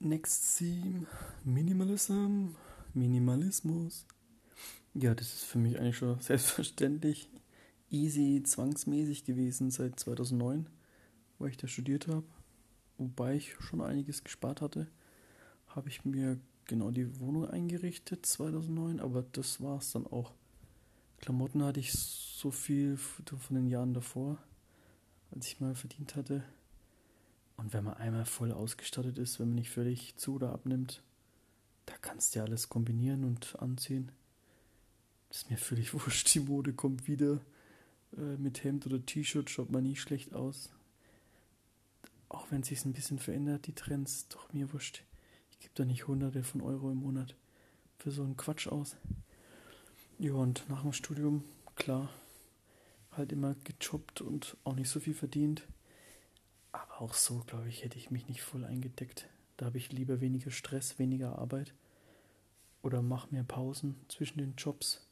Next Theme, Minimalism, Minimalismus. Ja, das ist für mich eigentlich schon selbstverständlich easy, zwangsmäßig gewesen seit 2009, wo ich da studiert habe. Wobei ich schon einiges gespart hatte, habe ich mir genau die Wohnung eingerichtet 2009, aber das war es dann auch. Klamotten hatte ich so viel von den Jahren davor, als ich mal verdient hatte. Und wenn man einmal voll ausgestattet ist, wenn man nicht völlig zu oder abnimmt, da kannst du ja alles kombinieren und anziehen. Das ist mir völlig wurscht. Die Mode kommt wieder. Äh, mit Hemd oder T-Shirt schaut man nie schlecht aus. Auch wenn sich ein bisschen verändert, die Trends, doch mir wurscht. Ich gebe da nicht hunderte von Euro im Monat für so einen Quatsch aus. Ja, und nach dem Studium, klar, halt immer gejobbt und auch nicht so viel verdient. Auch so, glaube ich, hätte ich mich nicht voll eingedeckt. Da habe ich lieber weniger Stress, weniger Arbeit. Oder mache mehr Pausen zwischen den Jobs.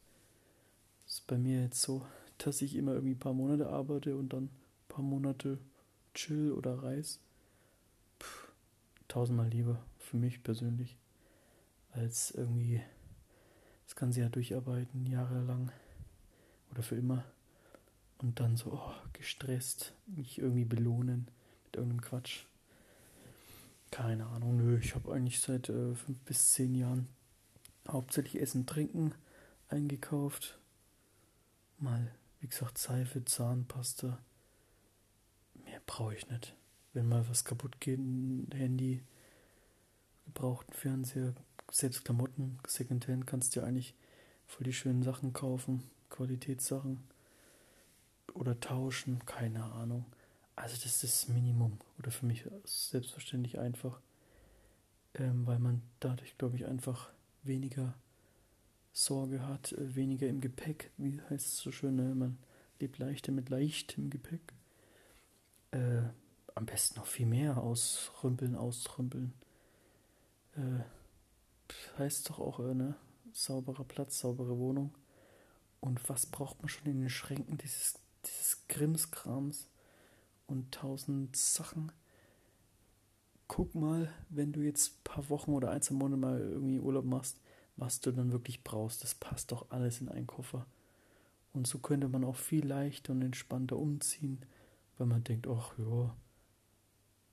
Das ist bei mir jetzt so, dass ich immer irgendwie ein paar Monate arbeite und dann ein paar Monate chill oder reis. Puh, tausendmal lieber für mich persönlich, als irgendwie das ganze Jahr durcharbeiten, jahrelang oder für immer. Und dann so oh, gestresst, mich irgendwie belohnen irgendeinem Quatsch. Keine Ahnung, nö, ich habe eigentlich seit äh, fünf bis zehn Jahren hauptsächlich Essen, Trinken eingekauft. Mal, wie gesagt, Seife, Zahnpasta. Mehr brauche ich nicht. Wenn mal was kaputt geht, ein Handy, gebrauchten Fernseher, selbst Klamotten, Secondhand, kannst du ja eigentlich voll die schönen Sachen kaufen, Qualitätssachen oder tauschen, keine Ahnung. Also das ist das Minimum oder für mich selbstverständlich einfach, ähm, weil man dadurch, glaube ich, einfach weniger Sorge hat, äh, weniger im Gepäck, wie heißt es so schön, ne? man lebt leichter mit leichtem Gepäck. Äh, am besten noch viel mehr ausrümpeln, ausrümpeln. Äh, heißt doch auch, äh, ne? Sauberer Platz, saubere Wohnung. Und was braucht man schon in den Schränken dieses, dieses Grimmskrams? Und tausend Sachen. Guck mal, wenn du jetzt ein paar Wochen oder ein, zwei Monate mal irgendwie Urlaub machst, was du dann wirklich brauchst. Das passt doch alles in einen Koffer. Und so könnte man auch viel leichter und entspannter umziehen, weil man denkt, ach ja,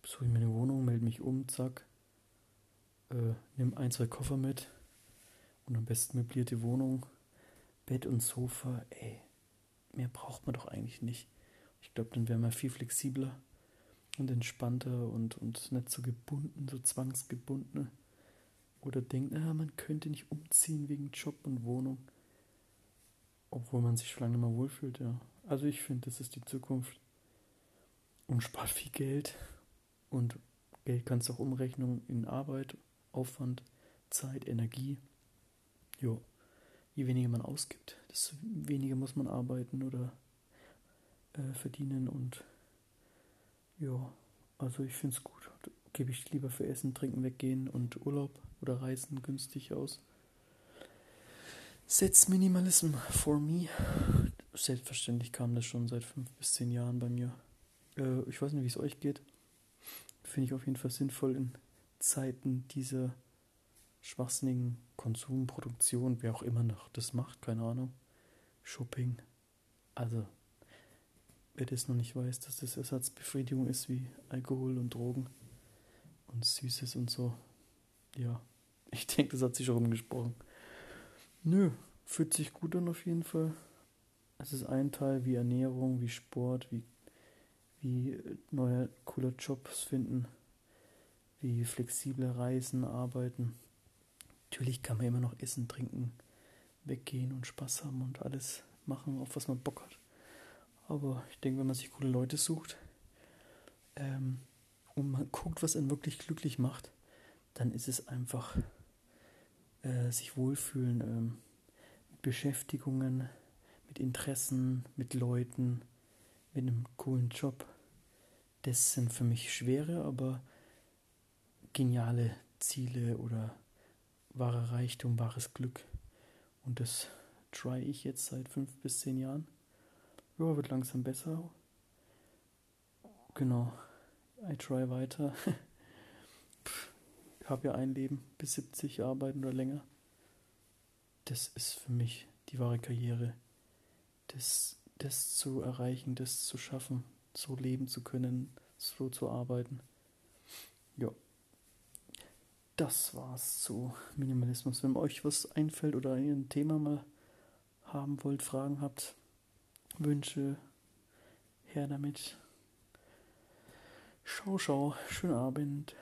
suche ich mir eine Wohnung, melde mich um, zack, äh, nimm ein, zwei Koffer mit und am besten möblierte Wohnung, Bett und Sofa, ey, mehr braucht man doch eigentlich nicht. Ich glaube, dann wäre man viel flexibler und entspannter und, und nicht so gebunden, so zwangsgebunden. Oder denkt, ah, man könnte nicht umziehen wegen Job und Wohnung. Obwohl man sich schon lange mehr wohlfühlt, ja. Also ich finde, das ist die Zukunft. Und spart viel Geld. Und Geld kannst du auch umrechnen in Arbeit, Aufwand, Zeit, Energie. Jo. Je weniger man ausgibt, desto weniger muss man arbeiten oder äh, verdienen und ja, also ich finde es gut. Gebe ich lieber für Essen, Trinken, Weggehen und Urlaub oder Reisen günstig aus. Setz Minimalism for me. Selbstverständlich kam das schon seit fünf bis zehn Jahren bei mir. Äh, ich weiß nicht, wie es euch geht. Finde ich auf jeden Fall sinnvoll in Zeiten dieser schwachsinnigen Konsumproduktion, wer auch immer noch das macht, keine Ahnung. Shopping. Also wer das noch nicht weiß, dass das Ersatzbefriedigung ist wie Alkohol und Drogen und Süßes und so. Ja, ich denke, das hat sich auch umgesprochen. Nö, fühlt sich gut an auf jeden Fall. Es ist ein Teil wie Ernährung, wie Sport, wie, wie neue coole Jobs finden, wie flexible Reisen, arbeiten. Natürlich kann man immer noch essen, trinken, weggehen und Spaß haben und alles machen, auf was man Bock hat. Aber ich denke, wenn man sich coole Leute sucht ähm, und man guckt, was einen wirklich glücklich macht, dann ist es einfach äh, sich wohlfühlen ähm, mit Beschäftigungen, mit Interessen, mit Leuten, mit einem coolen Job. Das sind für mich schwere, aber geniale Ziele oder wahrer Reichtum, wahres Glück. Und das try ich jetzt seit fünf bis zehn Jahren. Ja, wird langsam besser. Genau. I try weiter. habe ja ein Leben bis 70 arbeiten oder länger. Das ist für mich die wahre Karriere. Das, das zu erreichen, das zu schaffen, so leben zu können, so zu arbeiten. Ja. Das war's zu Minimalismus. Wenn euch was einfällt oder ihr ein Thema mal haben wollt, Fragen habt, Wünsche, her damit. Schau, schau, schönen Abend.